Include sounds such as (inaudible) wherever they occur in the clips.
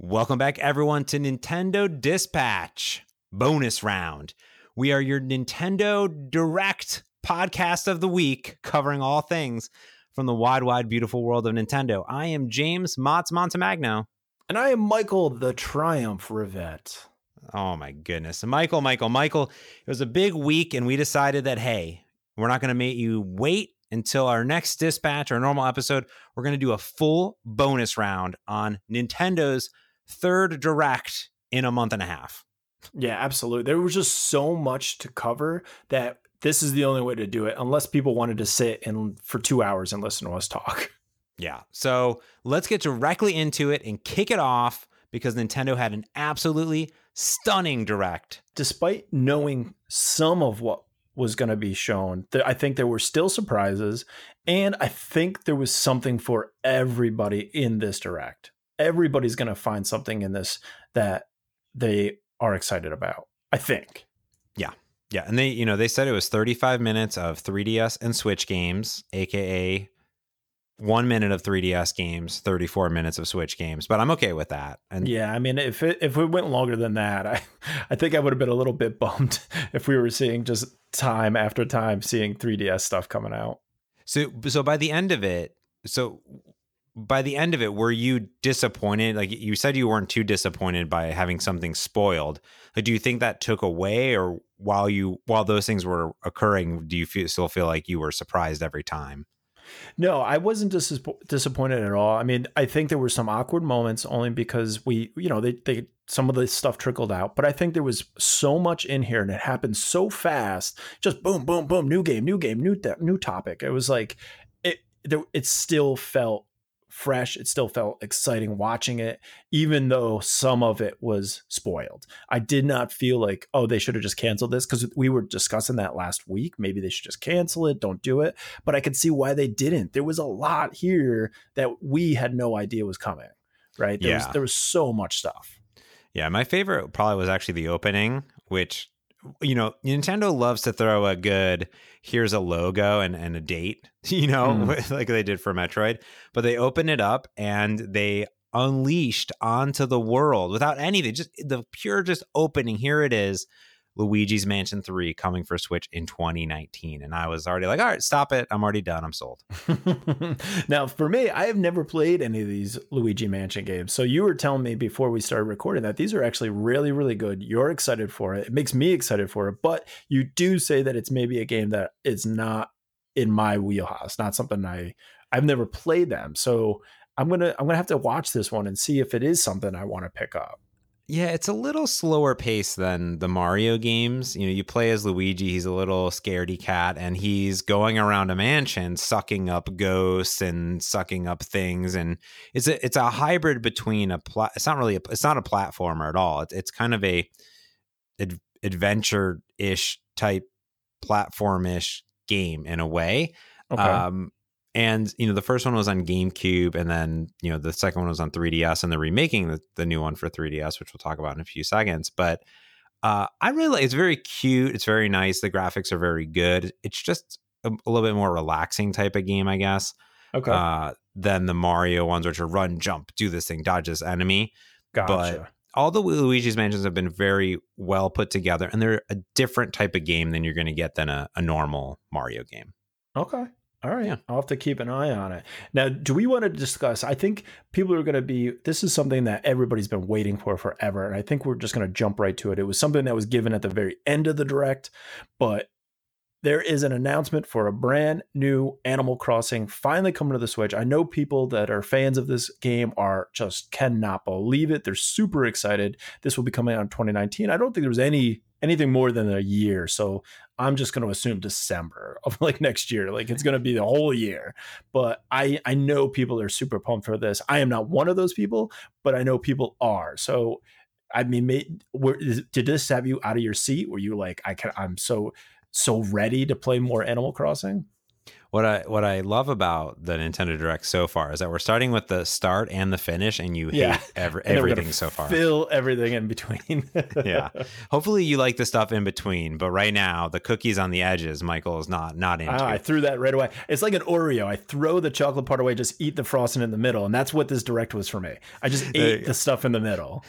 Welcome back, everyone, to Nintendo Dispatch bonus round. We are your Nintendo Direct podcast of the week, covering all things from the wide, wide, beautiful world of Nintendo. I am James Motz Montemagno. And I am Michael the Triumph Rivette. Oh, my goodness. Michael, Michael, Michael, it was a big week, and we decided that, hey, we're not going to make you wait until our next dispatch, our normal episode. We're going to do a full bonus round on Nintendo's third direct in a month and a half. Yeah, absolutely. There was just so much to cover that this is the only way to do it, unless people wanted to sit and for two hours and listen to us talk. (laughs) Yeah. So let's get directly into it and kick it off because Nintendo had an absolutely stunning direct. Despite knowing some of what was going to be shown, I think there were still surprises. And I think there was something for everybody in this direct everybody's going to find something in this that they are excited about. I think. Yeah. Yeah, and they, you know, they said it was 35 minutes of 3DS and Switch games, aka 1 minute of 3DS games, 34 minutes of Switch games, but I'm okay with that. And Yeah, I mean, if it if it went longer than that, I I think I would have been a little bit bummed (laughs) if we were seeing just time after time seeing 3DS stuff coming out. So so by the end of it, so by the end of it, were you disappointed? Like you said, you weren't too disappointed by having something spoiled. Like, do you think that took away, or while you while those things were occurring, do you feel, still feel like you were surprised every time? No, I wasn't dis- disappointed at all. I mean, I think there were some awkward moments only because we, you know, they, they some of the stuff trickled out, but I think there was so much in here and it happened so fast. Just boom, boom, boom, new game, new game, new th- new topic. It was like it. There, it still felt fresh. It still felt exciting watching it, even though some of it was spoiled. I did not feel like, oh, they should have just canceled this because we were discussing that last week. Maybe they should just cancel it, don't do it. But I could see why they didn't. There was a lot here that we had no idea was coming, right? There, yeah. was, there was so much stuff. Yeah, my favorite probably was actually the opening, which you know, Nintendo loves to throw a good here's a logo and, and a date, (laughs) you know, mm. (laughs) like they did for Metroid. But they open it up and they unleashed onto the world without anything, just the pure just opening. Here it is. Luigi's Mansion 3 coming for Switch in 2019. And I was already like, all right, stop it. I'm already done. I'm sold. (laughs) now, for me, I have never played any of these Luigi Mansion games. So you were telling me before we started recording that these are actually really, really good. You're excited for it. It makes me excited for it. But you do say that it's maybe a game that is not in my wheelhouse, not something I I've never played them. So I'm gonna I'm gonna have to watch this one and see if it is something I want to pick up. Yeah, it's a little slower pace than the Mario games. You know, you play as Luigi, he's a little scaredy cat, and he's going around a mansion sucking up ghosts and sucking up things. And it's a it's a hybrid between a pla- it's not really a, it's not a platformer at all. It's, it's kind of a ad- adventure ish type platform ish game in a way. Okay. Um, and you know, the first one was on GameCube, and then you know the second one was on 3DS, and they're remaking the, the new one for 3DS, which we'll talk about in a few seconds. But uh, I really like. It's very cute. It's very nice. The graphics are very good. It's just a, a little bit more relaxing type of game, I guess. Okay. Uh, than the Mario ones, which are run, jump, do this thing, dodge this enemy. Gotcha. But all the Luigi's Mansions have been very well put together, and they're a different type of game than you're going to get than a, a normal Mario game. Okay. All right. Yeah. I'll have to keep an eye on it. Now, do we want to discuss? I think people are going to be, this is something that everybody's been waiting for forever. And I think we're just going to jump right to it. It was something that was given at the very end of the direct, but there is an announcement for a brand new Animal Crossing finally coming to the Switch. I know people that are fans of this game are just cannot believe it. They're super excited. This will be coming out in 2019. I don't think there was any anything more than a year. So I'm just going to assume December (laughs) of like next year. Like it's going to be the whole year. But I I know people are super pumped for this. I am not one of those people, but I know people are. So I mean, may, were, did this have you out of your seat? Were you like, I can, I'm so so ready to play more Animal Crossing? What I what I love about the Nintendo Direct so far is that we're starting with the start and the finish, and you Yeah. hate every, (laughs) everything so far. Fill everything in between. (laughs) yeah. Hopefully you like the stuff in between, but right now the cookies on the edges, Michael is not not into. Ah, I threw that right away. It's like an Oreo. I throw the chocolate part away, just eat the frosting in the middle, and that's what this direct was for me. I just ate the stuff in the middle.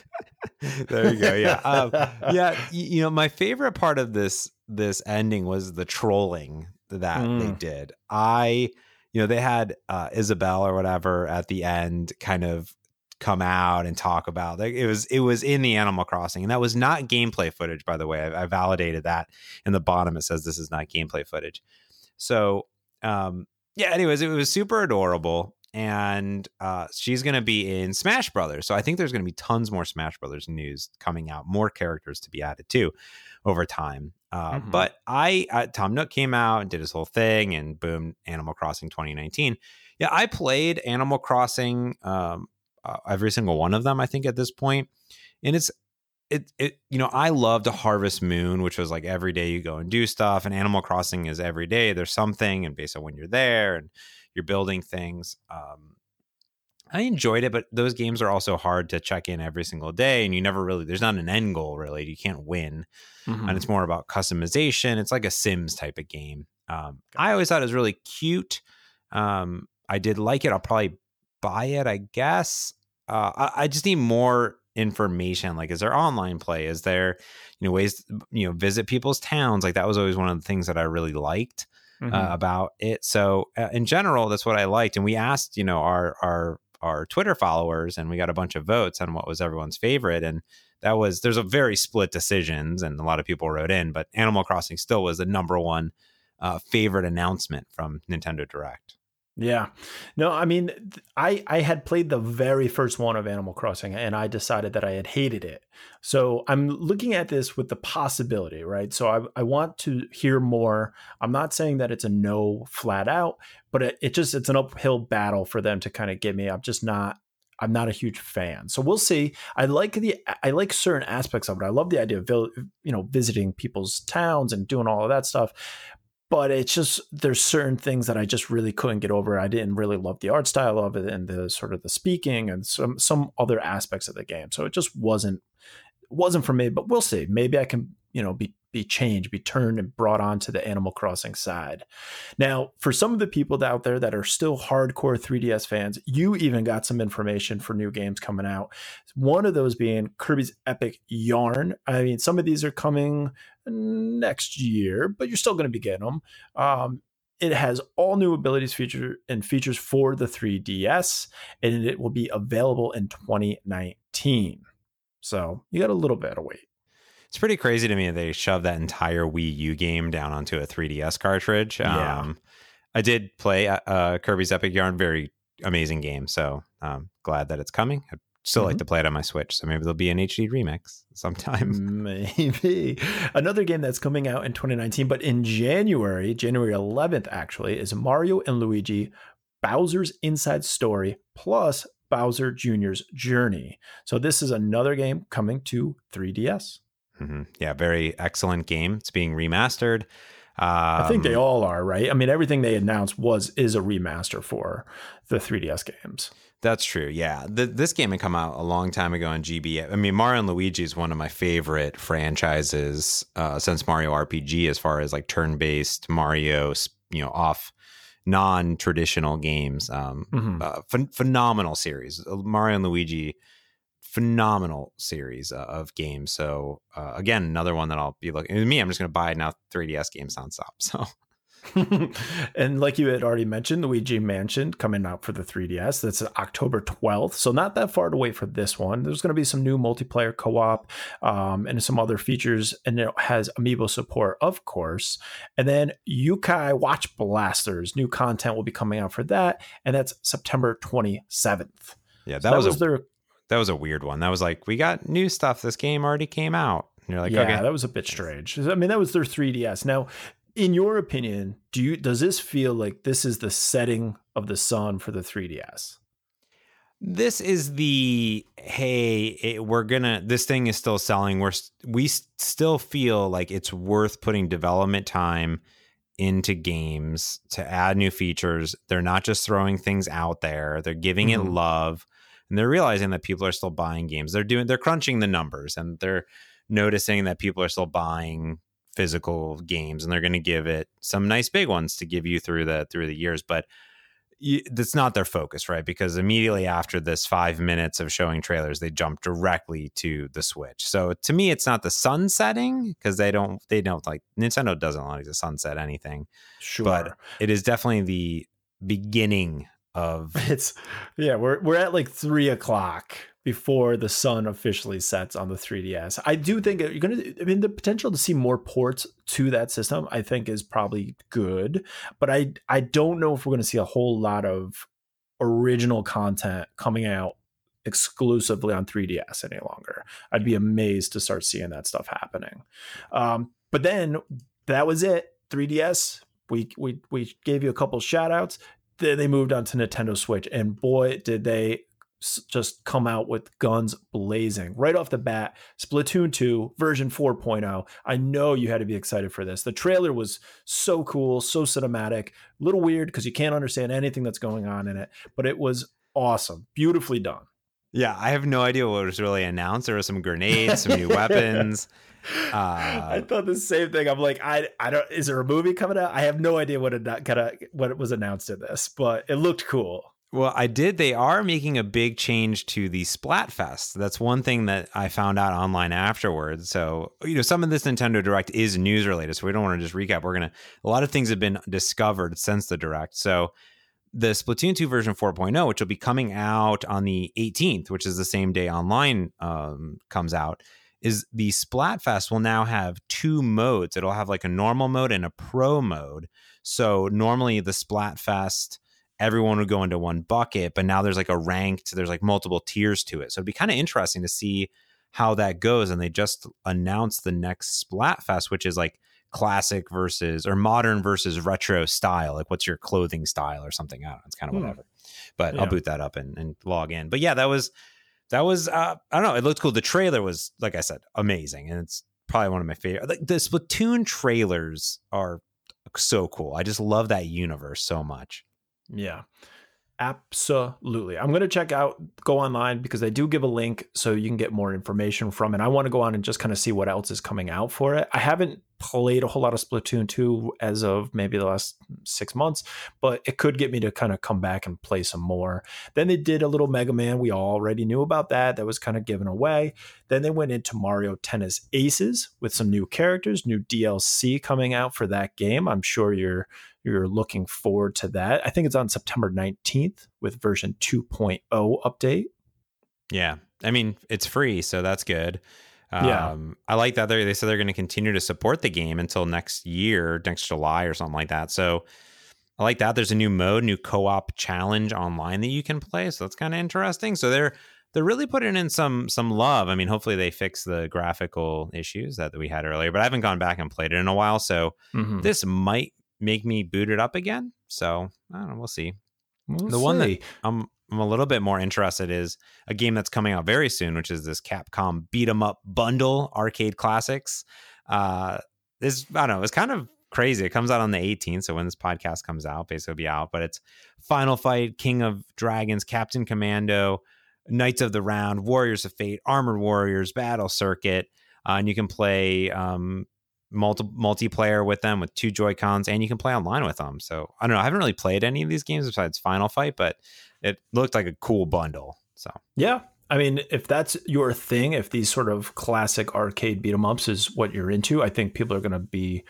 (laughs) there you go. Yeah. Um, yeah. You know, my favorite part of this this ending was the trolling that they Mm. did. I, you know, they had uh, Isabelle or whatever at the end kind of come out and talk about like it was it was in the Animal Crossing and that was not gameplay footage by the way I, I validated that in the bottom it says this is not gameplay footage so um yeah anyways it was super adorable and uh she's gonna be in Smash Brothers so I think there's gonna be tons more Smash Brothers news coming out more characters to be added too over time uh, Mhm. but I uh, Tom Nook came out and did his whole thing and boom Animal Crossing 2019 yeah I played Animal Crossing um uh, every single one of them i think at this point and it's it, it you know i loved harvest moon which was like every day you go and do stuff and animal crossing is every day there's something and based on when you're there and you're building things um i enjoyed it but those games are also hard to check in every single day and you never really there's not an end goal really you can't win Mhm. and it's more about customization. It's like a Sims type of game. Um, I always thought it was really cute. Um, I did like it. I'll probably buy it, I guess. Uh, I, I just need more information. Like, is there online play? Is there, you know, ways to you know visit people's towns? Like that was always one of the things that I really liked Mhm. uh, about it. So uh, in general, that's what I liked. And we asked, you know, our our our Twitter followers, and we got a bunch of votes on what was everyone's favorite. And that was there's a very split decisions, and a lot of people wrote in, but Animal Crossing still was the number one uh, favorite announcement from Nintendo Direct. Yeah. No, I mean, I I had played the very first one of Animal Crossing and I decided that I had hated it. So I'm looking at this with the possibility, right? So I I want to hear more. I'm not saying that it's a no flat out, but it, it just it's an uphill battle for them to kind of get me. I'm just not I'm not a huge fan. So we'll see. I like the I like certain aspects of it. I love the idea of you know visiting people's towns and doing all of that stuff but it's just there's certain things that I just really couldn't get over. I didn't really love the art style of it and the sort of the speaking and some some other aspects of the game. So it just wasn't wasn't for me. But we'll see. Maybe I can you know be be changed, be turned and brought onto the Animal Crossing side. Now, for some of the people out there that are still hardcore 3DS fans, you even got some information for new games coming out. One of those being Kirby's Epic Yarn. I mean, some of these are coming next year, but you're still going to be getting them. Um, it has all new abilities, feature and features for the 3DS, and it will be available in 2019. So you got a little bit of wait. It's pretty crazy to me that they shoved that entire Wii U game down onto a 3DS cartridge. Yeah. Um, I did play uh, uh, Kirby's Epic Yarn, very amazing game. So um, glad that it's coming. I'd still like Mhm. to play it on my Switch. So maybe there'll be an HD remix sometime. (laughs) Maybe. Another game that's coming out in 2019, but in January, January 11th, actually, is Mario and Luigi Bowser's Inside Story plus Bowser Jr.'s Journey. So this is another game coming to 3DS. Mhm. Yeah, very excellent game. It's being remastered. I think they Um, all are, right? I mean, everything they announced was is a remaster for the 3DS games. That's true. Yeah, Th this game had come out a long time ago on GB. I mean, Mario and Luigi is one of my favorite franchises uh, since Mario RPG, as far as like turn-based Mario, you know, off non-traditional games. Um, Mhm. uh, phen- phenomenal series. Mario and Luigi, phenomenal series uh, of games. So uh, again, another one that I'll be looking. and Me, I'm just going to buy now 3DS games nonstop. (laughs) So (laughs) and like you had already mentioned, Luigi Mansion coming out for the 3DS. That's October 12th. So not that far to wait for this one. There's going to be some new multiplayer co-op um, and some other features. And it has amiibo support, of course. And then Yo-kai Watch Blasters. New content will be coming out for that. And that's September 27th. yeah, that, So that was, was a their that was a weird one. That was like we got new stuff. This game already came out. And you're like, yeah, okay, that was a bit strange. I mean, that was their 3DS. Now, in your opinion, do you does this feel like this is the setting of the sun for the 3DS? this is the hey it, we're gonna this thing is still selling we're we still feel like it's worth putting development time into games to add new features. They're not just throwing things out there. They're giving mm-hmm. it love and they're realizing that people are still buying games. They're doing they're crunching the numbers and they're noticing that people are still buying physical games and they're going to give it some nice big ones to give you through the through the years. But you, that's not their focus right? Because immediately after this 5 minutes of showing trailers they jump directly to the switch. So to me it's not the sunsetting because they don't they don't like Nintendo doesn't like to sunset anything. Sure. but it is definitely the beginning of (laughs) it's yeah we're we're at like three o'clock before the sun officially sets on the 3ds i do think you're gonna i mean the potential to see more ports to that system i think is probably good but i i don't know if we're gonna see a whole lot of original content coming out exclusively on 3ds any longer. I'd be amazed to start seeing that stuff happening. Um, but then that was it. 3ds we we we gave you a couple shout outs they moved on to Nintendo Switch, and boy, did they just come out with guns blazing right off the bat. Splatoon 2 version 4.0. I know you had to be excited for this. The trailer was so cool, so cinematic, a little weird because you can't understand anything that's going on in it, but it was awesome, beautifully done. Yeah, I have no idea what was really announced. There were some grenades, some new (laughs) weapons. Uh, I thought the same thing. I'm like, I, I don't. Is there a movie coming out? I have no idea what it kind of what was announced in this, but it looked cool. Well, I did. They are making a big change to the Splatfest. That's one thing that I found out online afterwards. So, you know, some of this Nintendo Direct is news related. So we don't want to just recap. We're going to, a lot of things have been discovered since the Direct. So the Splatoon 2 version 4.0, which will be coming out on the 18th, which is the same day online um, comes out, is the Splatfest will now have two modes. It'll have like a normal mode and a pro mode. So normally the Splatfest, everyone would go into one bucket, but now there's like a ranked, there's like multiple tiers to it. So it'd be kind of interesting to see how that goes. And they just announced the next Splatfest, which is like classic versus or modern versus retro style. Like what's your clothing style or something? I don't know. It's kind of hmm. whatever. But yeah. I'll boot that up and, and log in. But yeah, that was that was uh, I don't know. It looked cool. The trailer was like I said, amazing, and it's probably one of my favorite. Like the Splatoon trailers are so cool. I just love that universe so much. Yeah. Absolutely. I'm going to check out, go online because they do give a link so you can get more information from it. I want to go on and just kind of see what else is coming out for it. I haven't played a whole lot of Splatoon 2 as of maybe the last six months, but it could get me to kind of come back and play some more. Then they did a little Mega Man. We already knew about that. That was kind of given away. Then they went into Mario Tennis Aces with some new characters, new DLC coming out for that game. I'm sure you're you're looking forward to that. I think it's on September 19th with version 2.0 update. Yeah. I mean, it's free, so that's good. Yeah. Um, I like that they said they're going to continue to support the game until next year, next July or something like that. So I like that. There's a new mode, new co-op challenge online that you can play. So that's kind of interesting. So they're they're really putting in some some love. I mean, hopefully they fix the graphical issues that we had earlier, but I haven't gone back and played it in a while. So mm-hmm. this might make me boot it up again. So I don't know. We'll see. We'll the see. one that I'm I'm a little bit more interested is a game that's coming out very soon, which is this Capcom beat 'em up bundle arcade classics. Uh, this I don't know. It's kind of crazy. It comes out on the 18th, so when this podcast comes out, basically be out. But it's Final Fight, King of Dragons, Captain Commando, Knights of the Round, Warriors of Fate, Armored Warriors, Battle Circuit, uh, and you can play um, multi multiplayer with them with two Joy Cons, and you can play online with them. So I don't know. I haven't really played any of these games besides Final Fight, but it looked like a cool bundle. So yeah, I mean, if that's your thing, if these sort of classic arcade beat 'em ups is what you're into, I think people are going to be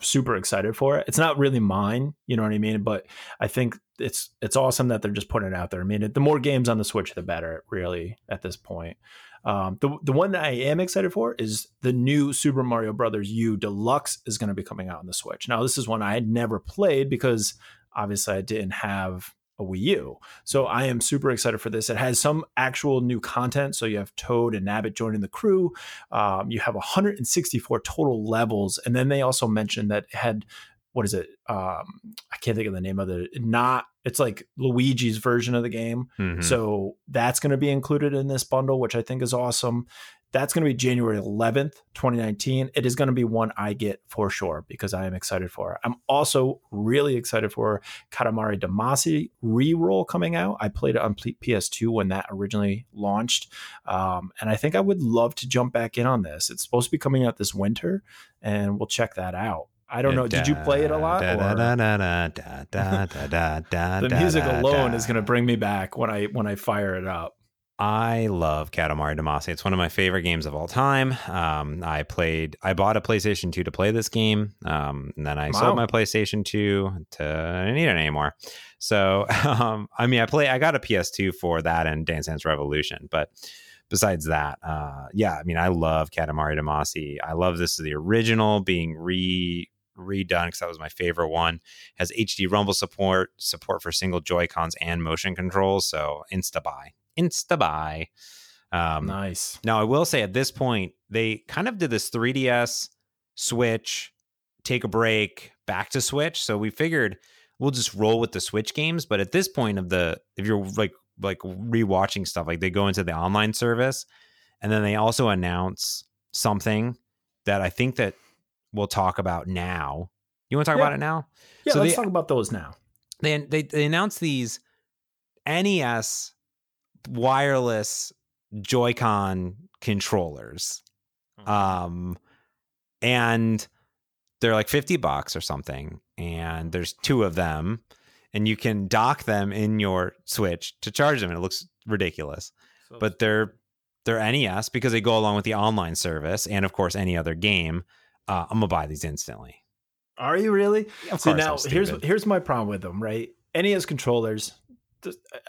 super excited for it. It's not really mine, you know what I mean? But I think it's it's awesome that they're just putting it out there. I mean, the more games on the Switch, the better, really, at this point. Um, the the one that I am excited for is the new Super Mario Brothers U Deluxe is going to be coming out on the Switch. Now, this is one I had never played because obviously I didn't have a Wii U. So I am super excited for this. It has some actual new content. So you have Toad and Nabbit joining the crew. Um, you have 164 total levels, and then they also mentioned that it had what is it? Um, I can't think of the name of it. Not it's like Luigi's version of the game. Mm-hmm. So that's going to be included in this bundle, which I think is awesome. That's going to be January 11th, 2019. It is going to be one I get for sure because I am excited for it. I'm also really excited for Katamari Damacy re-roll coming out. I played it on PS2 when that originally launched. Um, and I think I would love to jump back in on this. It's supposed to be coming out this winter, and we'll check that out. I don't know. Did you play it a lot? The music alone is going to bring me back when I when I fire it up. I love Katamari Damacy. It's one of my favorite games of all time. Um, I played, I bought a PlayStation 2 to play this game. Um, and then I wow. sold my PlayStation 2 to, I didn't need it anymore. So, (laughs) um, I mean, I play, I got a PS2 for that and Dance Dance Revolution. But besides that, uh, yeah, I mean, I love Katamari Damacy. I love this is the original being re redone because that was my favorite one. Has HD rumble support, support for single Joy Cons and motion controls. So insta buy insta buy. Um, nice. Now, I will say at this point, they kind of did this 3DS Switch, take a break, back to Switch. So we figured we'll just roll with the Switch games. But at this point of the, if you're like like rewatching stuff, like they go into the online service, and then they also announce something that I think that we'll talk about now. You want to talk yeah. about it now? Yeah, so let's they, talk about those now. They they they announced these NES wireless Joy-Con controllers. Mm-hmm. Um and they're like 50 bucks or something and there's two of them and you can dock them in your Switch to charge them and it looks ridiculous. So but they're they're NES because they go along with the online service and of course any other game. Uh, I'm gonna buy these instantly. Are you really? Of so now here's here's my problem with them, right? NES controllers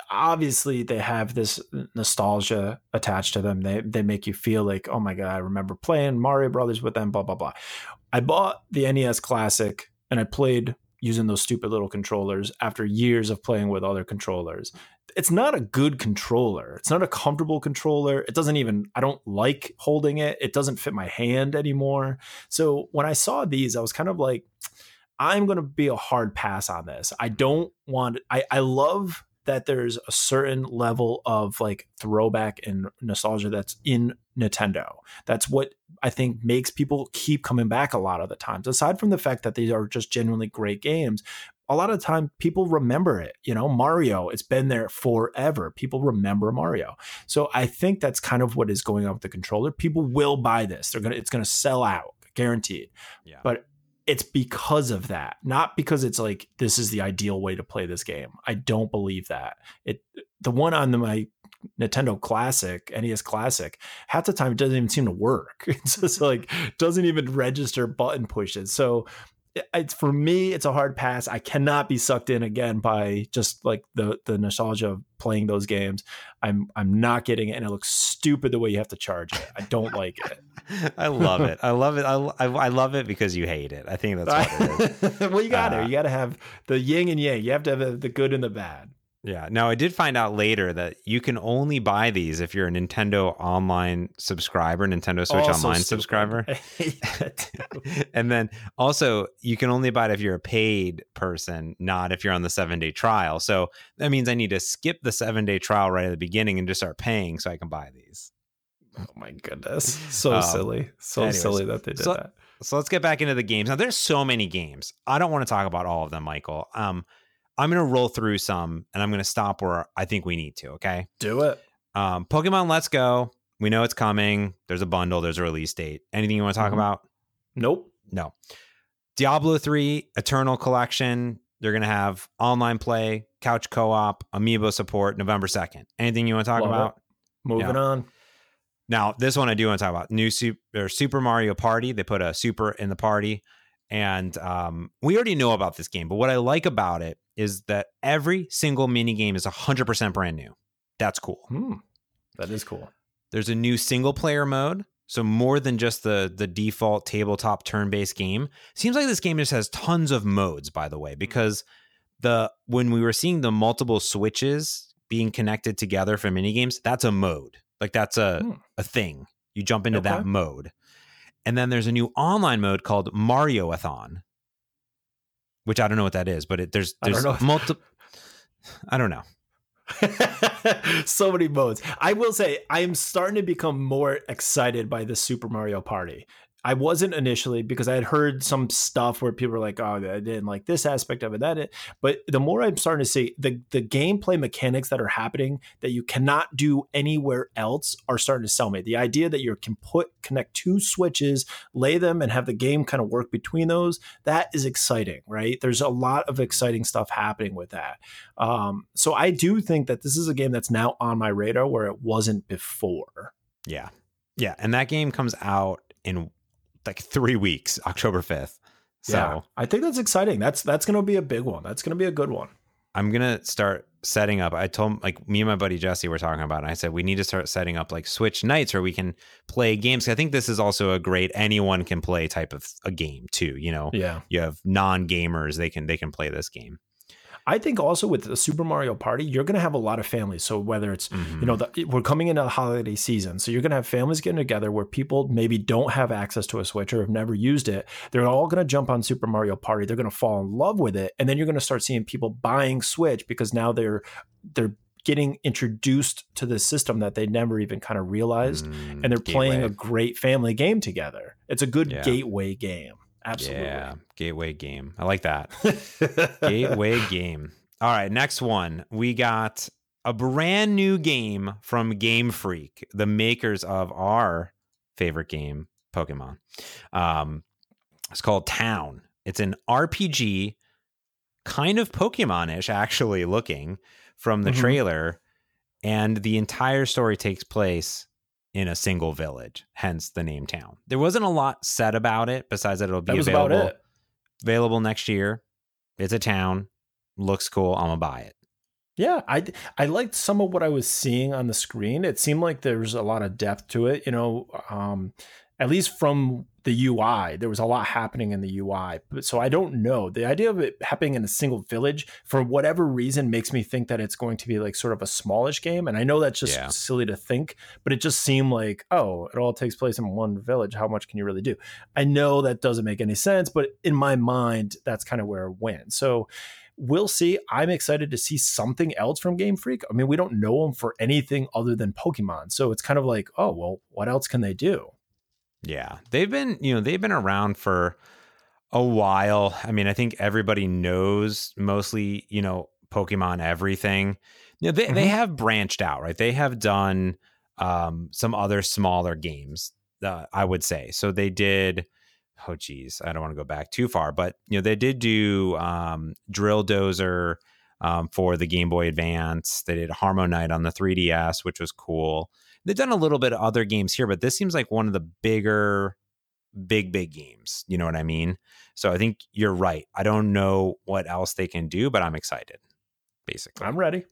obviously they have this nostalgia attached to them. They they make you feel like, oh my god, I remember playing Mario Brothers with them. Blah blah blah. I bought the NES Classic and I played using those stupid little controllers after years of playing with other controllers. It's not a good controller. It's not a comfortable controller. It doesn't even, I don't like holding it. It doesn't fit my hand anymore. So when I saw these, I was kind of like, I'm going to be a hard pass on this. I don't want, I, I love that there's a certain level of like throwback and nostalgia that's in Nintendo. That's what I think makes people keep coming back a lot of the times. Aside from the fact that these are just genuinely great games, a lot of the time people remember it. You know, Mario, it's been there forever. People remember Mario. So I think that's kind of what is going on with the controller. People will buy this. They're gonna it's gonna sell out, guaranteed. Yeah. But it's because of that, not because it's like this is the ideal way to play this game. I don't believe that. It the one on the, my Nintendo Classic, NES Classic, half the time it doesn't even seem to work. (laughs) It's just like doesn't even register button pushes. So it's for me it's a hard pass. I cannot be sucked in again by just like the the nostalgia of playing those games. I'm i'm not getting it and it looks stupid the way you have to charge it. I don't like it. (laughs) I love it. I love it. I, I, I love it because you hate it. I think that's what it is. (laughs) Well you got uh, you got to have the yin and yang. You have to have the good and the bad yeah. Now I did find out later that you can only buy these if you're a Nintendo Online subscriber, Nintendo Switch oh, Online so subscriber. (laughs) (laughs) and then also you can only buy it if you're a paid person, not if you're on the seven day trial. So that means I need to skip the seven day trial right at the beginning and just start paying so I can buy these. Oh my goodness. So um, silly. So anyways, silly that they did so, that. So let's get back into the games. Now there's so many games. I don't want to talk about all of them, Michael. Um, I'm going to roll through some and I'm going to stop where I think we need to. Okay. Do it. Um, Pokemon Let's Go. We know it's coming. There's a bundle, there's a release date. Anything you want to talk mm-hmm. about? Nope. No. Diablo 3 Eternal Collection. They're going to have online play, couch co op, amiibo support November 2nd. Anything you want to talk Love about? It. Moving yeah. on. Now, this one I do want to talk about. New Super, Super Mario Party. They put a super in the party. And um, we already know about this game, but what I like about it is that every single mini game is 100% brand new. That's cool. Hmm. That is cool. There's a new single player mode. So more than just the the default tabletop turn-based game. Seems like this game just has tons of modes by the way because the when we were seeing the multiple switches being connected together for mini games, that's a mode. Like that's a hmm. a thing. You jump into okay. that mode. And then there's a new online mode called Mariothon. Which I don't know what that is, but it, there's there's multiple. I don't know. (laughs) so many modes. I will say I am starting to become more excited by the Super Mario Party. I wasn't initially because I had heard some stuff where people were like, "Oh, I didn't like this aspect of it." That, it. but the more I'm starting to see the the gameplay mechanics that are happening that you cannot do anywhere else are starting to sell me. The idea that you can put connect two switches, lay them, and have the game kind of work between those that is exciting, right? There's a lot of exciting stuff happening with that. Um, so I do think that this is a game that's now on my radar where it wasn't before. Yeah, yeah, and that game comes out in like three weeks, October 5th. So yeah, I think that's exciting. That's that's gonna be a big one. That's gonna be a good one. I'm gonna start setting up. I told like me and my buddy Jesse were talking about it. I said we need to start setting up like Switch nights where we can play games. I think this is also a great anyone can play type of a game too. You know, yeah. You have non gamers they can they can play this game. I think also with the Super Mario Party, you're going to have a lot of families. So whether it's mm-hmm. you know mm-hmm. the, we're coming into the holiday season, so you're going to have families getting together where people maybe don't have access to a Switch or have never used it. They're all going to jump on Super Mario Party. They're going to fall in love with it, and then you're going to start seeing people buying Switch because now they're they're getting introduced to the system that they never even kind of realized, mm, and they're gateway. playing a great family game together. It's a good yeah. gateway game. Absolutely. Yeah, gateway game. I like that. gateway (laughs) game. All right, next one. We got a brand new game from Game Freak, the makers of our favorite game, Pokemon. Um, it's called Town. It's an RPG, kind of Pokemon-ish, actually looking from the mm-hmm. trailer, and the entire story takes place in a single village, hence the name town. There wasn't a lot said about it besides that it'll be that available available next year. It's a town, looks cool. I'm gonna buy it. Yeah, I I liked some of what I was seeing on the screen. It seemed like there's a lot of depth to it. You know, um, at least from the UI. There was a lot happening in the UI. But so I don't know. The idea of it happening in a single village, for whatever reason, makes me think that it's going to be like sort of a smallish game. And I know that's just yeah. silly to think, but it just seemed like, oh, it all takes place in one village. How much can you really do? I know that doesn't make any sense, but in my mind, that's kind of where it went. So we'll see. I'm excited to see something else from Game Freak. I mean, we don't know them for anything other than Pokemon. So it's kind of like, oh, well, what else can they do? Yeah. They've been, you know, they've been around for a while. I mean, I think everybody knows mostly, you know, Pokemon everything. You know, they, mm-hmm. they have branched out, right? They have done um, some other smaller games, uh, I would say. So they did, oh, geez, I don't want to go back too far, but, you know, they did do um, Drill Dozer um, for the Game Boy Advance. They did HarmoKnight on the 3DS, which was cool. They've done a little bit of other games here, but this seems like one of the bigger, big, big games. You know what I mean? So I think you're right. I don't know what else they can do, but I'm excited, basically. I'm ready.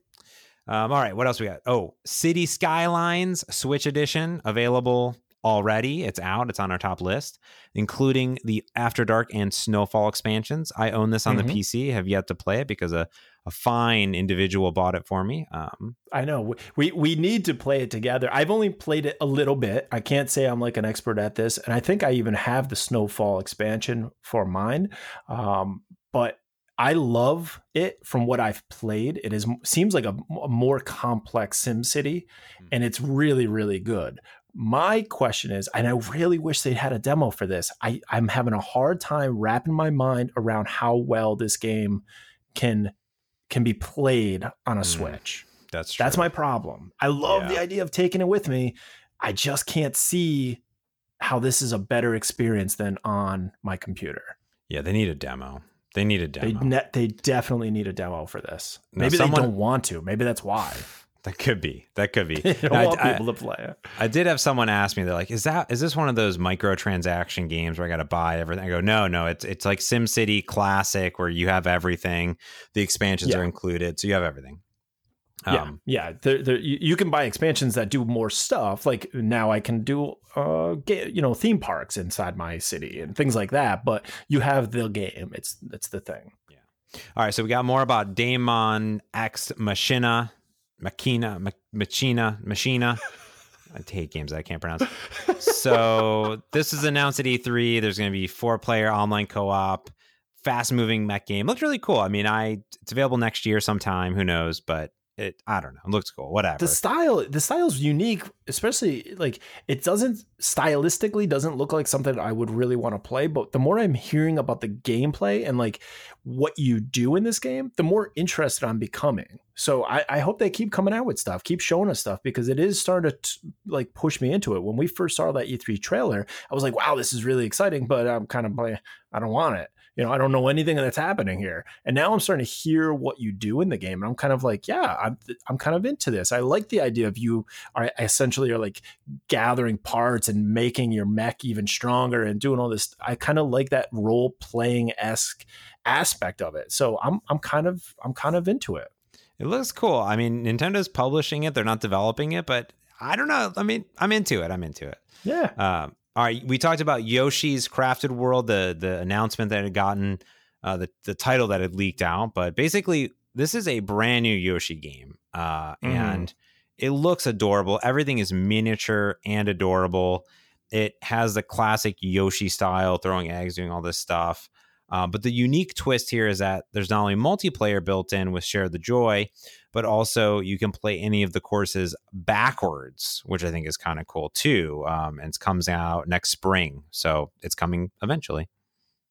Um, all right, what else we got? Oh, City Skylines Switch Edition available already. It's out. It's on our top list, including the After Dark and Snowfall expansions. I own this on mm-hmm. the PC. Have yet to play it because a, a fine individual bought it for me. Um, I know we we need to play it together. I've only played it a little bit. I can't say I'm like an expert at this, and I think I even have the Snowfall expansion for mine. Um, but I love it from what I've played. It is seems like a, a more complex Sim City, hmm. and it's really really good. My question is, and I really wish they had a demo for this. I, I'm having a hard time wrapping my mind around how well this game can can be played on a mm, Switch. That's true. That's my problem. I love yeah. the idea of taking it with me. I just can't see how this is a better experience than on my computer. Yeah, they need a demo. They need a demo. They, ne- they definitely need a demo for this. Maybe someone, they don't want to. Maybe that's why. That could be. That could be. (laughs) don't I, want people I, to play it. I did have someone ask me. They're like, "Is that is this one of those microtransaction games where I got to buy everything?" I go, "No, no. It's it's like SimCity Classic where you have everything. The expansions yeah. are included, so you have everything." Um, yeah, yeah. They're, they're, you, you, can buy expansions that do more stuff. Like now, I can do uh, get, you know, theme parks inside my city and things like that. But you have the game. It's it's the thing. Yeah. All right, so we got more about Daemon X Machina. Machina, Machina, Machina. (laughs) I hate games that I can't pronounce. so this is announced at E3. There's going to be four player online co op fast moving mech game. Looks really cool. I mean, I it's available next year sometime. Who knows? But it I don't know. It looks cool. Whatever. The style the style is unique, especially like it doesn't stylistically doesn't look like something I would really want to play. But the more I'm hearing about the gameplay and like what you do in this game, the more interested I'm becoming. So I, I hope they keep coming out with stuff, keep showing us stuff because it is starting to t- like push me into it. When we first saw that E3 trailer, I was like, wow, this is really exciting, but I'm kind of like, I don't want it you know, I don't know anything that's happening here. And now I'm starting to hear what you do in the game. And I'm kind of like, yeah, I'm, I'm kind of into this. I like the idea of you are essentially are like gathering parts and making your mech even stronger and doing all this. I kind of like that role playing esque aspect of it. So I'm, I'm kind of, I'm kind of into it. It looks cool. I mean, Nintendo's publishing it. They're not developing it, but I don't know. I mean, I'm into it. I'm into it. Yeah. Um, all right, we talked about Yoshi's Crafted World, the the announcement that had gotten, uh, the the title that had leaked out. But basically, this is a brand new Yoshi game, uh, mm. and it looks adorable. Everything is miniature and adorable. It has the classic Yoshi style, throwing eggs, doing all this stuff. Uh, but the unique twist here is that there's not only multiplayer built in with Share the Joy, but also you can play any of the courses backwards, which I think is kind of cool too. Um, and it comes out next spring, so it's coming eventually.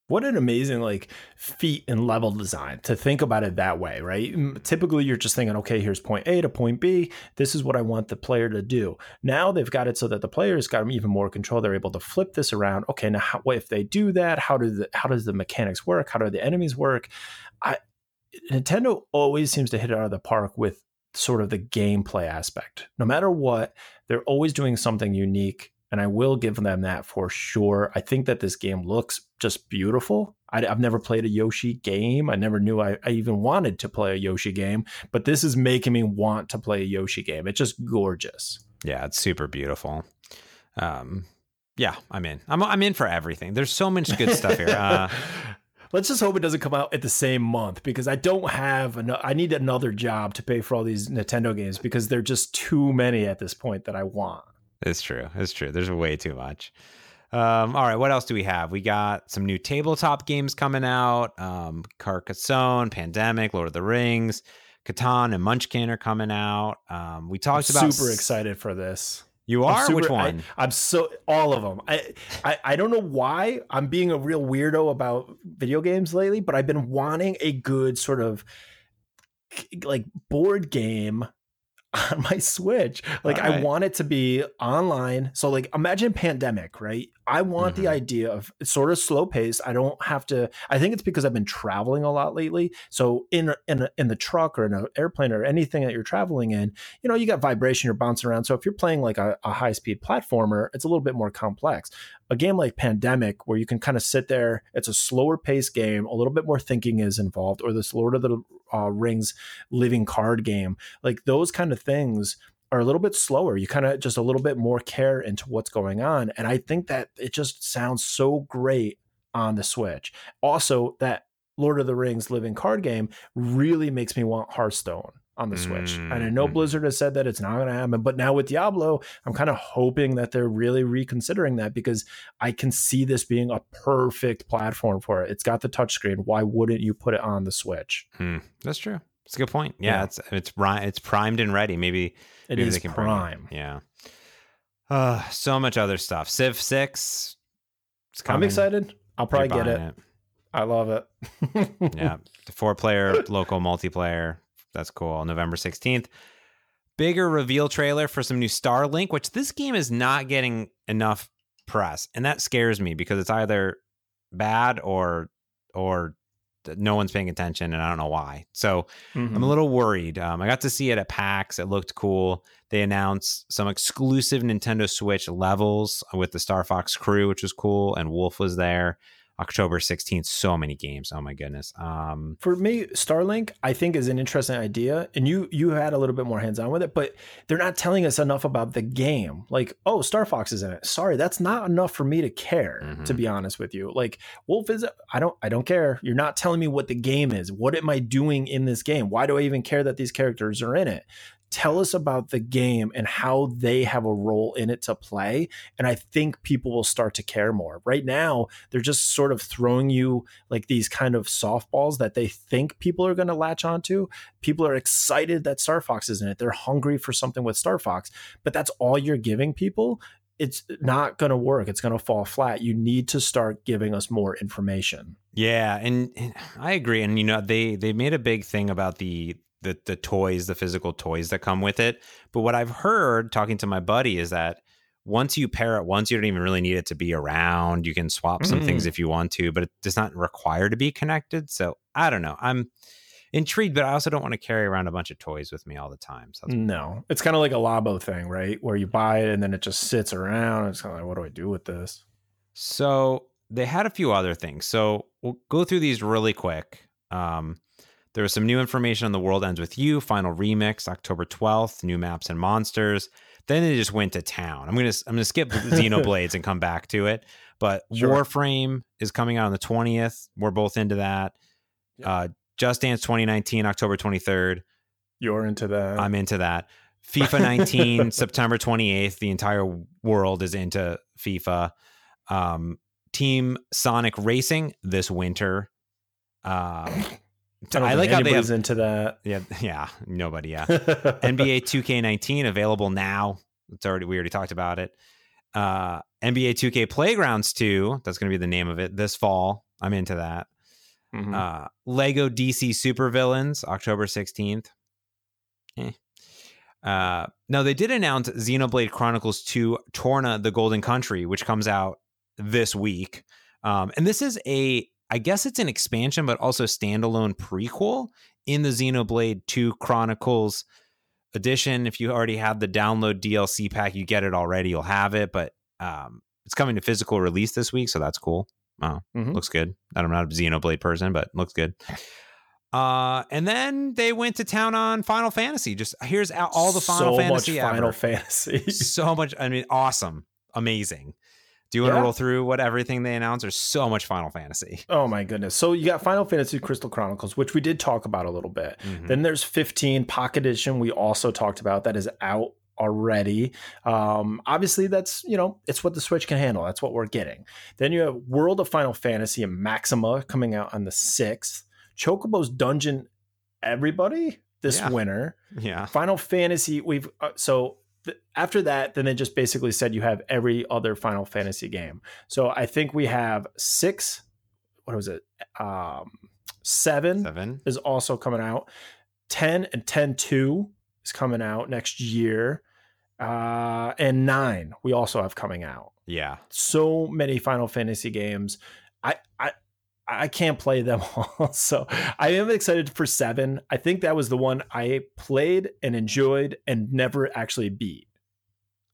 What an amazing like feat and level design to think about it that way, right? Typically, you're just thinking, okay, here's point A to point B. This is what I want the player to do. Now they've got it so that the player's got even more control. They're able to flip this around. Okay, now how, if they do that, how do the how does the mechanics work? How do the enemies work? I Nintendo always seems to hit it out of the park with sort of the gameplay aspect. No matter what, they're always doing something unique, and I will give them that for sure. I think that this game looks just beautiful. I, have never played a Yoshi game. I never knew I, I, even wanted to play a Yoshi game, but this is making me want to play a Yoshi game. It's just gorgeous. Yeah, it's super beautiful. Um, yeah, I'm in. I'm I'm in for everything. There's so much good stuff here. Uh, (laughs) Let's just hope it doesn't come out at the same month because I don't have enough. I need another job to pay for all these Nintendo games because they're just too many at this point that I want. It's true. It's true. There's way too much. Um, all right, what else do we have? We got some new tabletop games coming out. Um, Carcassonne, Pandemic, Lord of the Rings, Catan, and Munchkin are coming out. Um, we talked I'm about super excited for this. You are super, which one? I, am so all of them. I, I I don't know why I'm being a real weirdo about video games lately, but I've been wanting a good sort of like board game on my Switch. Like right. I want it to be online. So like imagine pandemic, right? I want mm-hmm. the idea of sort of slow paced. I don't have to. I think it's because I've been traveling a lot lately. So in in in the truck or in an airplane or anything that you're traveling in, you know, you got vibration. You're bouncing around. So if you're playing like a, a high speed platformer, it's a little bit more complex. A game like Pandemic, where you can kind of sit there, it's a slower paced game. A little bit more thinking is involved. Or this Lord of the uh, Rings living card game, like those kind of things are a little bit slower. You kind of just a little bit more care into what's going on. And I think that it just sounds so great on the Switch. Also, that Lord of the Rings living card game really makes me want Hearthstone on the Switch. Mm-hmm. And I know mm-hmm. Blizzard has said that it's not going to happen, but now with Diablo, I'm kind of hoping that they're really reconsidering that because I can see this being a perfect platform for it. It's got the touchscreen. Why wouldn't you put it on the Switch? Hmm. That's true. It's a good point. Yeah, yeah, it's it's it's primed and ready. Maybe it maybe is prime. It. Yeah. Uh, so much other stuff. Civ Six. I'm excited. I'll probably get it. it. I love it. (laughs) yeah, four player local multiplayer. That's cool. November 16th. Bigger reveal trailer for some new Starlink, which this game is not getting enough press, and that scares me because it's either bad or or no one's paying attention, and I don't know why. So mm-hmm. I'm a little worried. Um, I got to see it at PAX. It looked cool. They announced some exclusive Nintendo Switch levels with the Star Fox crew, which was cool, and Wolf was there. October 16th. So many games. Oh my goodness. Um, For me, Starlink, I think is an interesting idea. And you you had a little bit more hands-on with it, but they're not telling us enough about the game. Like, oh, Star Fox is in it. Sorry, that's not enough for me to care, mm-hmm. to be honest with you. Like, Wolf is I don't I don't care. You're not telling me what the game is. What am I doing in this game? Why do I even care that these characters are in it? Tell us about the game and how they have a role in it to play. And I think people will start to care more. Right now, they're just sort of throwing you like these kind of softballs that they think people are going to latch onto. People are excited that Star Fox is in it. They're hungry for something with Star Fox, but that's all you're giving people it's not going to work. It's going to fall flat. You need to start giving us more information. Yeah, and, and, I agree. And you know, they they made a big thing about the the the toys, the physical toys that come with it. But what I've heard talking to my buddy is that once you pair it once, you don't even really need it to be around. You can swap some mm. things if you want to, but it does not require to be connected. So I don't know. I'm intrigued, but I also don't want to carry around a bunch of toys with me all the time. So no, it's kind of like a Labo thing, right? Where you buy it and then it just sits around. It's kind of like, what do I do with this? So they had a few other things. So we'll go through these really quick. Um, there was some new information on The World Ends With You, final remix, October 12th, new maps and monsters. Then they just went to town. I'm gonna I'm gonna skip (laughs) Xenoblades and come back to it. But sure. Warframe is coming out on the 20th. We're both into that. Yep. Uh, just Dance 2019, October 23rd. You're into that. I'm into that. FIFA 19, (laughs) September 28th. The entire world is into FIFA. Um, Team Sonic Racing this winter. Um, I, I like how they have into that. Yeah, (laughs) yeah, nobody. Yeah, (laughs) NBA 2K19 available now. It's already we already talked about it. Uh, NBA 2K Playgrounds 2. That's going to be the name of it this fall. I'm into that. Mm-hmm. Uh, Lego DC Supervillains, October 16th. Eh. Uh, no, they did announce Xenoblade Chronicles 2 Torna the Golden Country, which comes out this week. Um, and this is a, I guess it's an expansion, but also standalone prequel in the Xenoblade 2 Chronicles edition. If you already have the download DLC pack, you get it already, you'll have it. But um, it's coming to physical release this week, so that's cool. Oh, mm-hmm. looks good. I'm not a Xenoblade person, but looks good. Uh, and then they went to town on Final Fantasy. Just here's all the Final so Fantasy. Much Final Fantasy. so much. I mean, awesome, amazing. Do you want yeah. to roll through what everything they announced? There's so much Final Fantasy. (laughs) Oh my goodness. So you got Final Fantasy Crystal Chronicles, which we did talk about a little bit. Mm-hmm. Then there's 15 Pocket Edition. We also talked about that is out already. Um, obviously, that's you know it's what the Switch can handle. That's what we're getting. Then you have World of Final Fantasy and Maxima coming out on the sixth. Chocobo's Dungeon, everybody this yeah. winter. Yeah. Final Fantasy. We've uh, so th- after that, then they just basically said you have every other Final Fantasy game. So I think we have six. What was it? Um, seven. Seven is also coming out. Ten and ten two is coming out next year uh, and nine we also have coming out. Yeah, so many Final Fantasy games. I I I can't play them (laughs) all, so I am excited for seven. I think that was the one I played and enjoyed and never actually beat.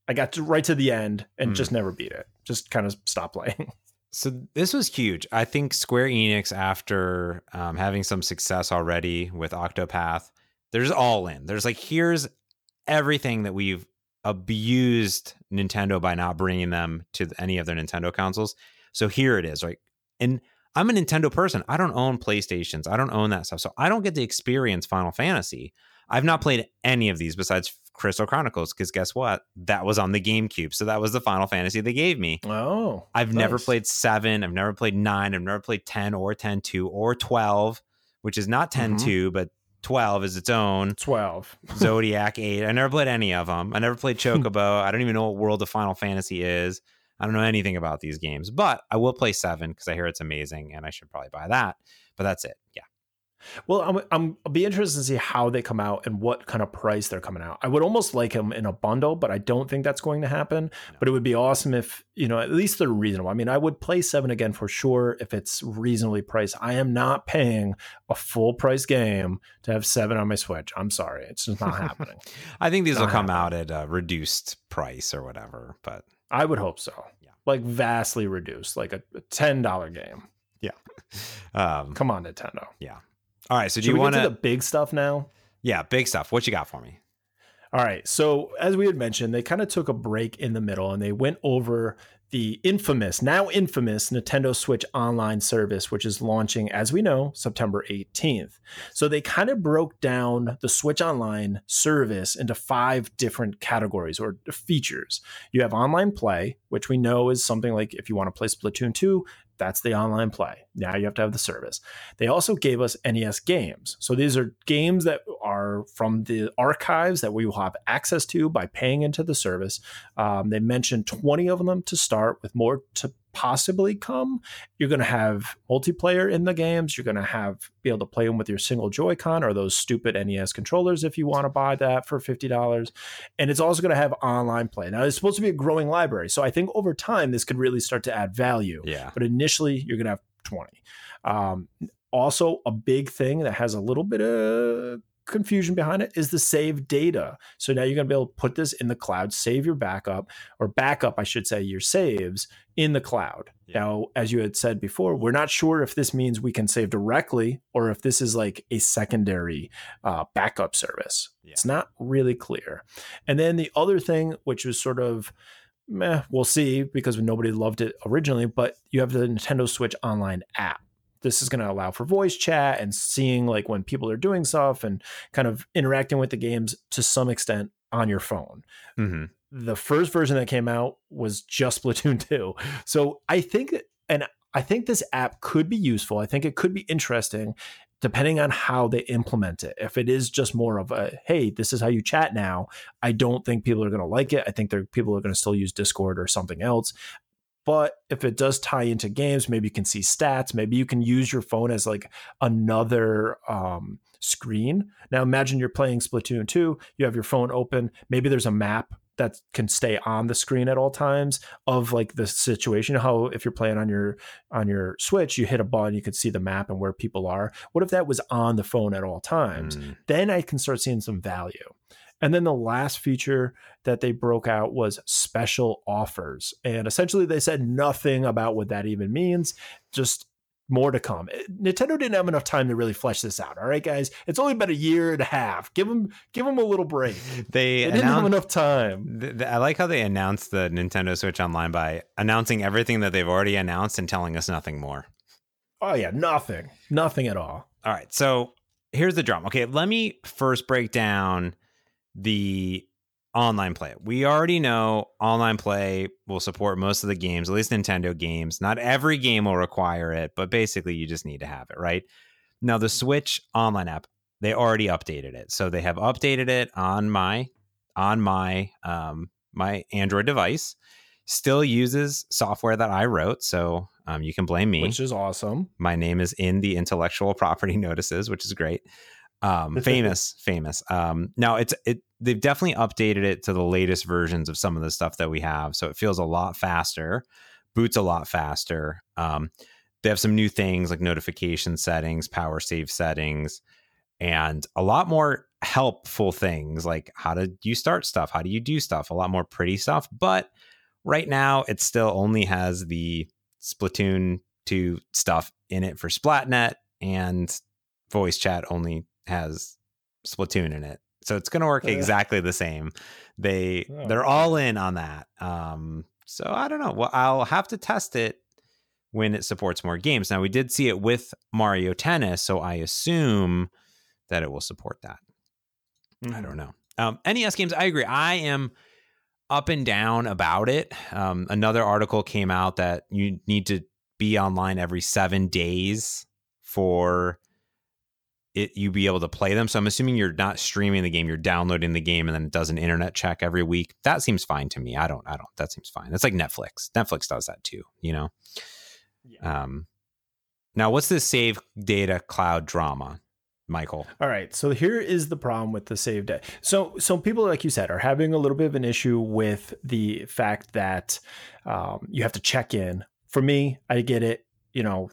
I got to right to the end and mm. just never beat it. Just kind of stopped playing. (laughs) So this was huge. I think Square Enix, after um, having some success already with Octopath, there's all in. There's like here's everything that we've abused Nintendo by not bringing them to any of their Nintendo consoles. So here it is, right? And I'm a Nintendo person. I don't own PlayStations. I don't own that stuff. So I don't get to experience Final Fantasy. I've not played any of these besides Crystal Chronicles because guess what? That was on the GameCube. So that was the Final Fantasy they gave me. Oh. I've nice. never played 7, I've never played 9, I've never played 10 or 10 2 or 12, which is not 10 mm-hmm. 2, but 12 is its own. 12. (laughs) Zodiac Age. I never played any of them. I never played (laughs) Chocobo. I don't even know what World of Final Fantasy is. I don't know anything about these games, but I will play 7 because I hear it's amazing and I should probably buy that. But that's it. Yeah. Well, I'm, I'm I'll be interested to see how they come out and what kind of price they're coming out. I would almost like them in a bundle, but I don't think that's going to happen. No. But it would be awesome if you know at least they're reasonable. I mean, I would play seven again for sure if it's reasonably priced. I am not paying a full price game to have seven on my Switch. I'm sorry, it's just not happening. (laughs) I think these not will come happening. out at a reduced price or whatever, but I would hope so. Yeah, like vastly reduced, like a, a ten dollar game. Yeah. (laughs) Um, Come on, Nintendo. Yeah. All right. So do Should you want to the big stuff now? Yeah, big stuff. What you got for me? All right. So, as we had mentioned, they kind of took a break in the middle and they went over the infamous, now infamous Nintendo Switch online service, which is launching, as we know, September 18th. So they kind of broke down the Switch Online service into five different categories or features. You have online play, which we know is something like if you want to play Splatoon 2, that's the online play. Now you have to have the service. They also gave us NES games. So these are games that are from the archives that we will have access to by paying into the service. Um, they mentioned 20 of them to start, with more to possibly come. You're going to have multiplayer in the games. You're going to have be able to play them with your single Joy-Con or those stupid NES controllers if you want to buy that for fifty dollars. And it's also going to have online play. Now it's supposed to be a growing library, so I think over time this could really start to add value. Yeah. But initially, you're going to have twenty. Um, also, a big thing that has a little bit of confusion behind it is the save data. So now you're going to be able to put this in the cloud, save your backup or backup, I should say, your saves in the cloud. Yeah. Now, as you had said before, we're not sure if this means we can save directly or if this is like a secondary uh, backup service. Yeah. It's not really clear. And then the other thing, which was sort of meh, we'll see because nobody loved it originally, but you have the Nintendo Switch Online app this is going to allow for voice chat and seeing like when people are doing stuff and kind of interacting with the games to some extent on your phone. Mm-hmm. The first version that came out was just (laughs) Splatoon 2. So I think, and I think this app could be useful. I think it could be interesting depending on how they implement it. If it is just more of a, hey, this is how you chat now, I don't think people are going to like it. I think people are going to still use Discord or something else. But if it does tie into games, maybe you can see stats. Maybe you can use your phone as like another um, screen. Now imagine you're playing Splatoon 2, you have your phone open. Maybe there's a map that can stay on the screen at all times of like the situation how if you're playing on your on your switch you hit a button you could see the map and where people are what if that was on the phone at all times mm. then i can start seeing some value and then the last feature that they broke out was special offers. And essentially, they said nothing about what that even means, just more to come. Eh, Nintendo didn't have enough time to really flesh this out. All right, guys, it's only been a year and a half. Give them, give them a little break. (laughs) They, they didn't have enough time. Th- th- I like how they announced the Nintendo Switch Online by announcing everything that they've already announced and telling us nothing more. Oh yeah, nothing, nothing at all. All right, so here's the drum. Okay, let me first break down the online play. We already know online play will support most of the games, at least Nintendo games. Not every game will require it, but basically you just need to have it, right? Now the Switch online app, they already updated it. So they have updated it on my on my um my Android device. Still uses software that I wrote, so um, you can blame me. Which is awesome. My name is in the intellectual (laughs) property notices, which is great um, (laughs) famous, famous. Um, now it's it. They've definitely updated it to the latest versions of some of the stuff that we have, so it feels a lot faster, boots a lot faster. Um, they have some new things like notification settings, power save settings, and a lot more helpful things like how do you start stuff, how do you do stuff, a lot more pretty stuff. But right now, it still only has the Splatoon 2 stuff in it for Splatnet and voice chat only has Splatoon in it. So it's going to work exactly the same. They oh, they're all in on that. Um, so I don't know. Well, I'll have to test it when it supports more games. Now we did see it with Mario Tennis, so I assume that it will support that. Mm-hmm. I don't know. Um, NES games, I agree. I am up and down about it. Um, another article came out that you need to be online every seven days for it you be able to play them. So I'm assuming you're not streaming the game, you're downloading the game and then it does an internet check every week. That seems fine to me. I don't I don't that seems fine. That's like Netflix. Netflix does that too, you know. Yeah. Um now what's this save data cloud drama? Michael. All right. So here is the problem with the save data. So so people like you said are having a little bit of an issue with the fact that um, you have to check in. For me, I get it. You know,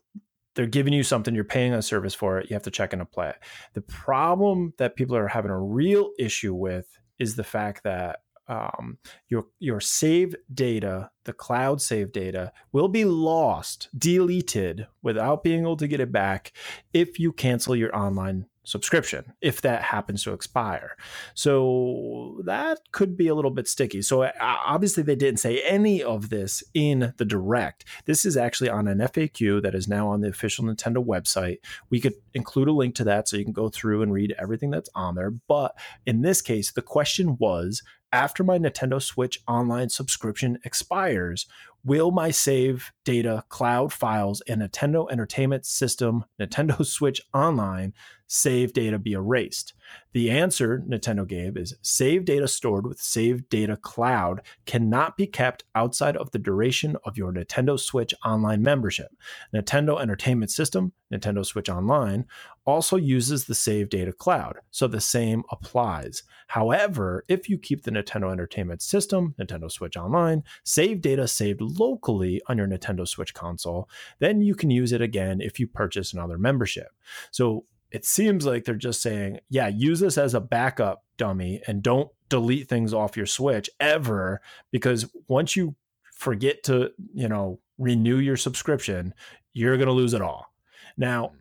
they're giving you something, you're paying a service for it, you have to check to play it. The problem that people are having a real issue with is the fact that um, your your save data, the cloud save data, will be lost, deleted without being able to get it back if you cancel your online subscription if that happens to expire. So that could be a little bit sticky. So uh, obviously, they didn't say any of this in the direct. This is actually on an FAQ that is now on the official Nintendo website. We could include a link to that so you can go through and read everything that's on there. But in this case, the question was after my Nintendo Switch online subscription expires, will my save data, cloud files, and Nintendo Entertainment System, Nintendo (laughs) Switch Online save data be erased? The answer Nintendo gave is save data stored with Save Data Cloud cannot be kept outside of the duration of your Nintendo Switch Online membership. Nintendo Entertainment System, Nintendo Switch Online, also uses the Save Data Cloud, so the same applies. However, if you keep the Nintendo Entertainment System, Nintendo Switch Online, save data saved locally on your Nintendo Switch console, then you can use it again if you purchase another membership. So it seems like they're just saying, yeah, use this as a backup dummy and don't delete things off your Switch ever because once you forget to, you know, renew your subscription, you're going to lose it all. Now, hmm.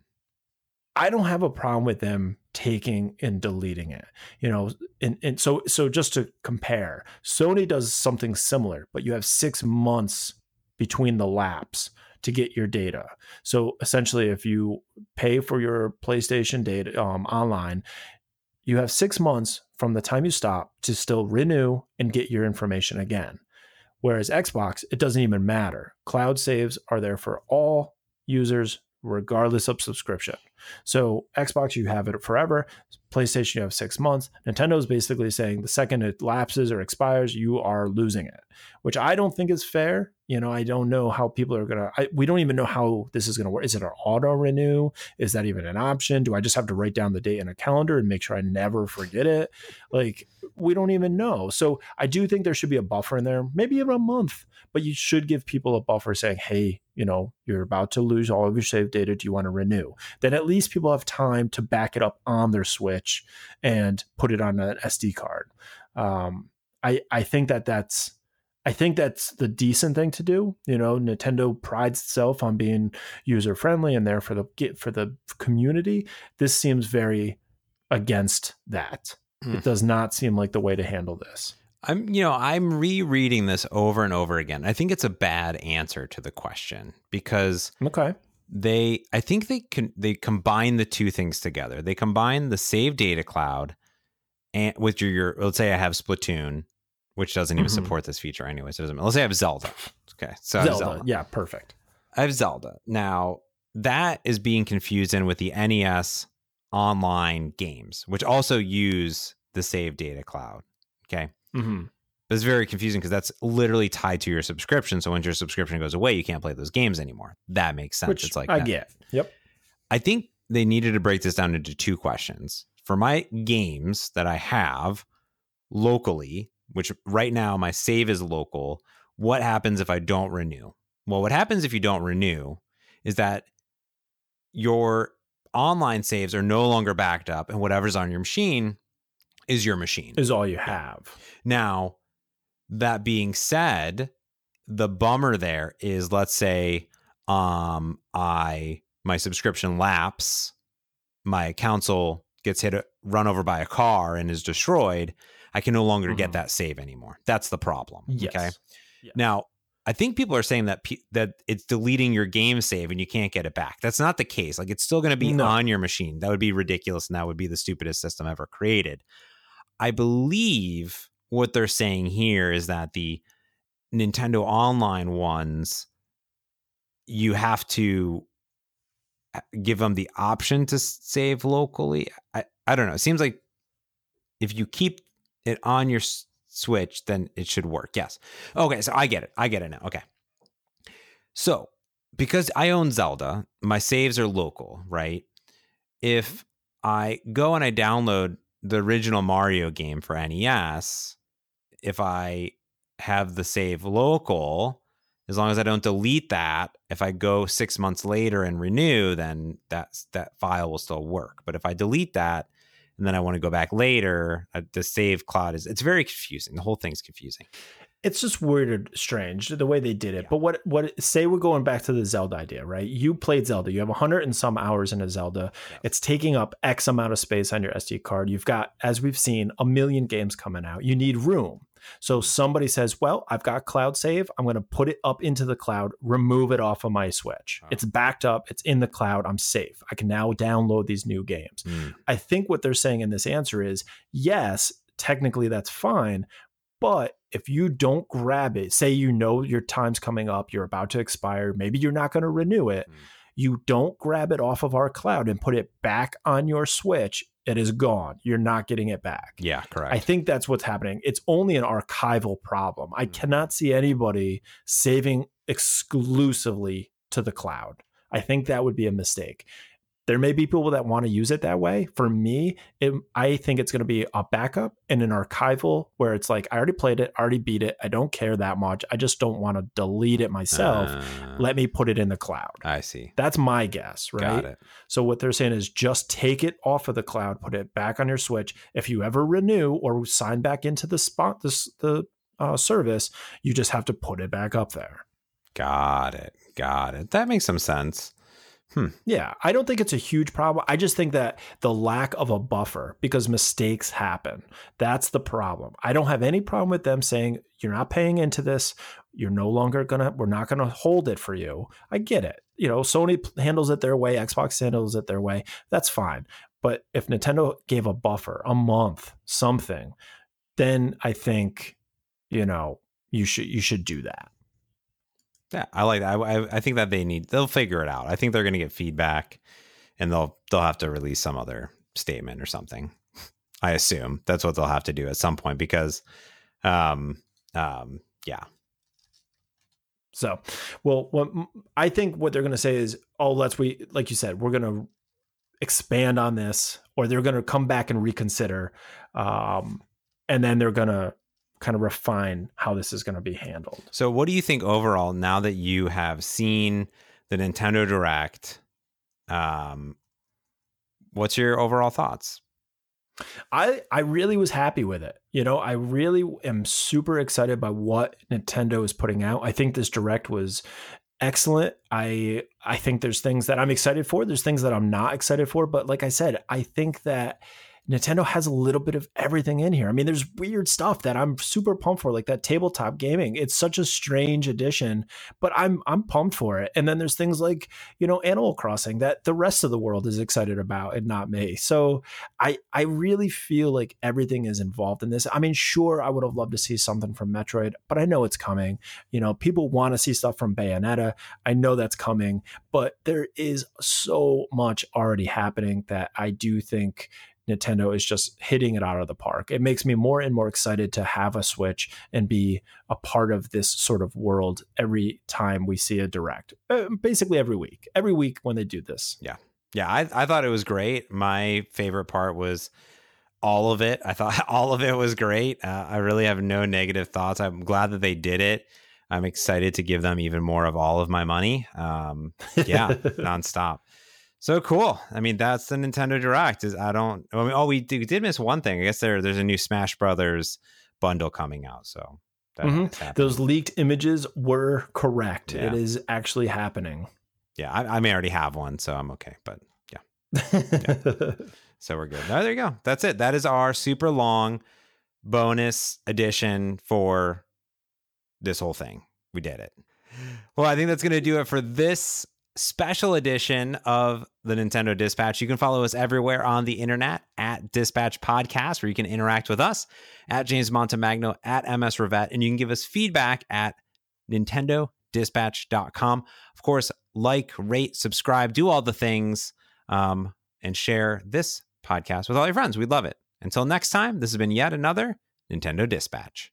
I don't have a problem with them taking and deleting it. You know, and, and so so just to compare, Sony does something similar, but you have 6 months between the lapse to get your data. So essentially, if you pay for your PlayStation data um, online, you have six months from the time you stop to still renew and get your information again. Whereas Xbox, it doesn't even matter. Cloud saves are there for all users, regardless of subscription. So Xbox, you have it forever. PlayStation, you have six months. Nintendo is basically saying the second it lapses or expires, you are losing it, which I don't think is fair. You know, I don't know how people are gonna. I, we don't even know how this is gonna work. Is it an auto renew? Is that even an option? Do I just have to write down the date in a calendar and make sure I never forget it? Like, we don't even know. So I do think there should be a buffer in there, maybe even a month, but you should give people a buffer saying, hey, you know, you're about to lose all of your saved data. Do you want to renew? Then at least people have time to back it up on their Switch and put it on an SD card. Um, I I think that that's I think that's the decent thing to do. You know, Nintendo prides itself on being user friendly and there for the get for the community. This seems very against that. Mm. It does not seem like the way to handle this. I'm, you know, I'm rereading this over and over again. I think it's a bad answer to the question because okay, they, I think they can they combine the two things together. They combine the save data cloud and with your, your let's say I have Splatoon which doesn't even mm-hmm. support this feature anyway. So it doesn't. Let's say I have Zelda. Okay, so Zelda. Zelda. Yeah, perfect. I have Zelda. Now that is being confused in with the NES online games, which also use the save data cloud. Okay. Mm-hmm. It's very confusing because that's literally tied to your subscription. So once your subscription goes away, you can't play those games anymore. That makes sense. Which it's like I that. get. Yep. I think they needed to break this down into two questions. For my games that I have locally, which right now my save is local. What happens if I don't renew? Well, what happens if you don't renew is that your online saves are no longer backed up and whatever's on your machine is your machine. Is all you have. Now, that being said, the bummer there is let's say um I my subscription lapse, my console gets hit run over by a car and is destroyed I can no longer mm-hmm. get that save anymore. That's the problem. Yes. Okay. Yes. Now, I think people are saying that that it's deleting your game save and you can't get it back. That's not the case. Like it's still going to be no. on your machine. That would be ridiculous and that would be the stupidest system ever created. I believe what they're saying here is that the Nintendo Online ones you have to uh, give them the option to save locally. I, I don't know. It seems like if you keep it on your Switch, then it should work. Yes. Okay, so I get it. I get it now. Okay. So, because I own Zelda, my saves are local, right? If mm-hmm. I go and I download the original Mario game for NES, if I have the save local, as long as I don't delete that, if I go six months later and renew, then that's that file will still work. But if I delete that, and then I want to go back later. Uh, the save cloud is it's very confusing. The whole thing's confusing. it's just weird, strange the way they did it. Yeah. But what what say we're going back to the Zelda idea, right? You played Zelda. You have a hundred and some hours in a Zelda. Yes. It's taking up X amount of space on your SD card. You've got, as we've seen, a million games coming out. You need room. So somebody says, "Well, I've got cloud save. I'm going to put it up into the cloud, remove it off of my Switch. It's backed up. It's in the cloud. I'm safe. I can now download these new games." Mm. I think what they're saying in this answer is, "Yes, technically that's fine, but if you don't grab it, say you know your time's coming up, you're about to expire, maybe you're not going to renew it, mm. you don't grab it off of our cloud and put it back on your Switch, it is gone. You're not getting it back. Yeah, correct. I think that's what's happening. It's only an archival problem. I mm. cannot see anybody saving exclusively to the cloud. I think that would be a mistake. There may be people that want to use it that way. For me, it, I think it's going to be a backup and an archival where it's like, I already played it, already beat it. I don't care that much. I just don't want to delete it myself. Uh, Let me put it in the cloud. I see. That's my guess, right? So what they're saying is just take it off of the cloud, put it back on your Switch. If you ever renew or sign back into the spot, this the uh, service, you just have to put it back up there. Got it. Got it. That makes some sense. Hmm. Yeah, I don't think it's a huge problem. I just think that the lack of a buffer because mistakes happen. That's the problem. I don't have any problem with them saying you're not paying into this. You're no longer to we're not to hold it for you. I get it. You know, Sony handles it their way, Xbox handles it their way. That's fine. But if Nintendo gave a buffer, a month, something, then I think, you know, you should you should do that. Yeah, I like that. I, I think that they need they'll figure it out. I think they're going to get feedback, and they'll they'll have to release some other statement or something. I assume that's what they'll have to do at some point because, um, um, yeah. So, well, what I think what they're going to say is, oh, let's we like you said, we're going to expand on this, or they're going to come back and reconsider, um, and then they're going to kind of refine how this is going to be handled. So, what do you think overall now that you have seen the Nintendo Direct? Um, what's your overall thoughts? I I really was happy with it. You know, I really am super excited by what Nintendo is putting out. I think this direct was excellent. I I think there's things that I'm excited for, there's things that I'm not excited for, but like I said, I think that Nintendo has a little bit of everything in here. I mean, there's weird stuff that I'm super pumped for, like that tabletop gaming. It's such a strange addition, but I'm I'm pumped for it. And then there's things like, you know, Animal Crossing that the rest of the world is excited about and not me. So I I really feel like everything is involved in this. I mean, sure, I would have loved to see something from Metroid, but I know it's coming. You know, people want to see stuff from Bayonetta. I know that's coming, but there is so much already happening that I do think Nintendo is just hitting it out of the park. It makes me more and more excited to have a Switch and be a part of this sort of world every time we see a direct. Uh, basically every week. Every week when they do this. Yeah. Yeah, I, I thought it was great. My favorite part was all of it. I thought (laughs) all of it was great. Uh, I really have no negative thoughts. I'm glad that they did it. I'm excited to give them even more of all of my money. Um, yeah, (laughs) nonstop. So cool. I mean, that's the Nintendo Direct. Is I don't. I mean, oh, we did, we did miss one thing. I guess there there's a new Smash Brothers bundle coming out. So mm-hmm. those leaked images were correct. Yeah. It is actually happening. Yeah, I, I, may already have one, so I'm okay. But yeah. yeah. (laughs) so we're good. Oh, there you go. That's it. That is our super long bonus edition for this whole thing. We did it. Well, I think that's going to do it for this special edition of the Nintendo Dispatch. You can follow us everywhere on the internet at Dispatch Podcast, where you can interact with us at James Montemagno, at MS Rivette, and you can give us feedback at NintendoDispatch.com. Of course, like, rate, subscribe, do all the things, um, and share this podcast with all your friends. We'd love it. Until next time, this has been yet another Nintendo Dispatch.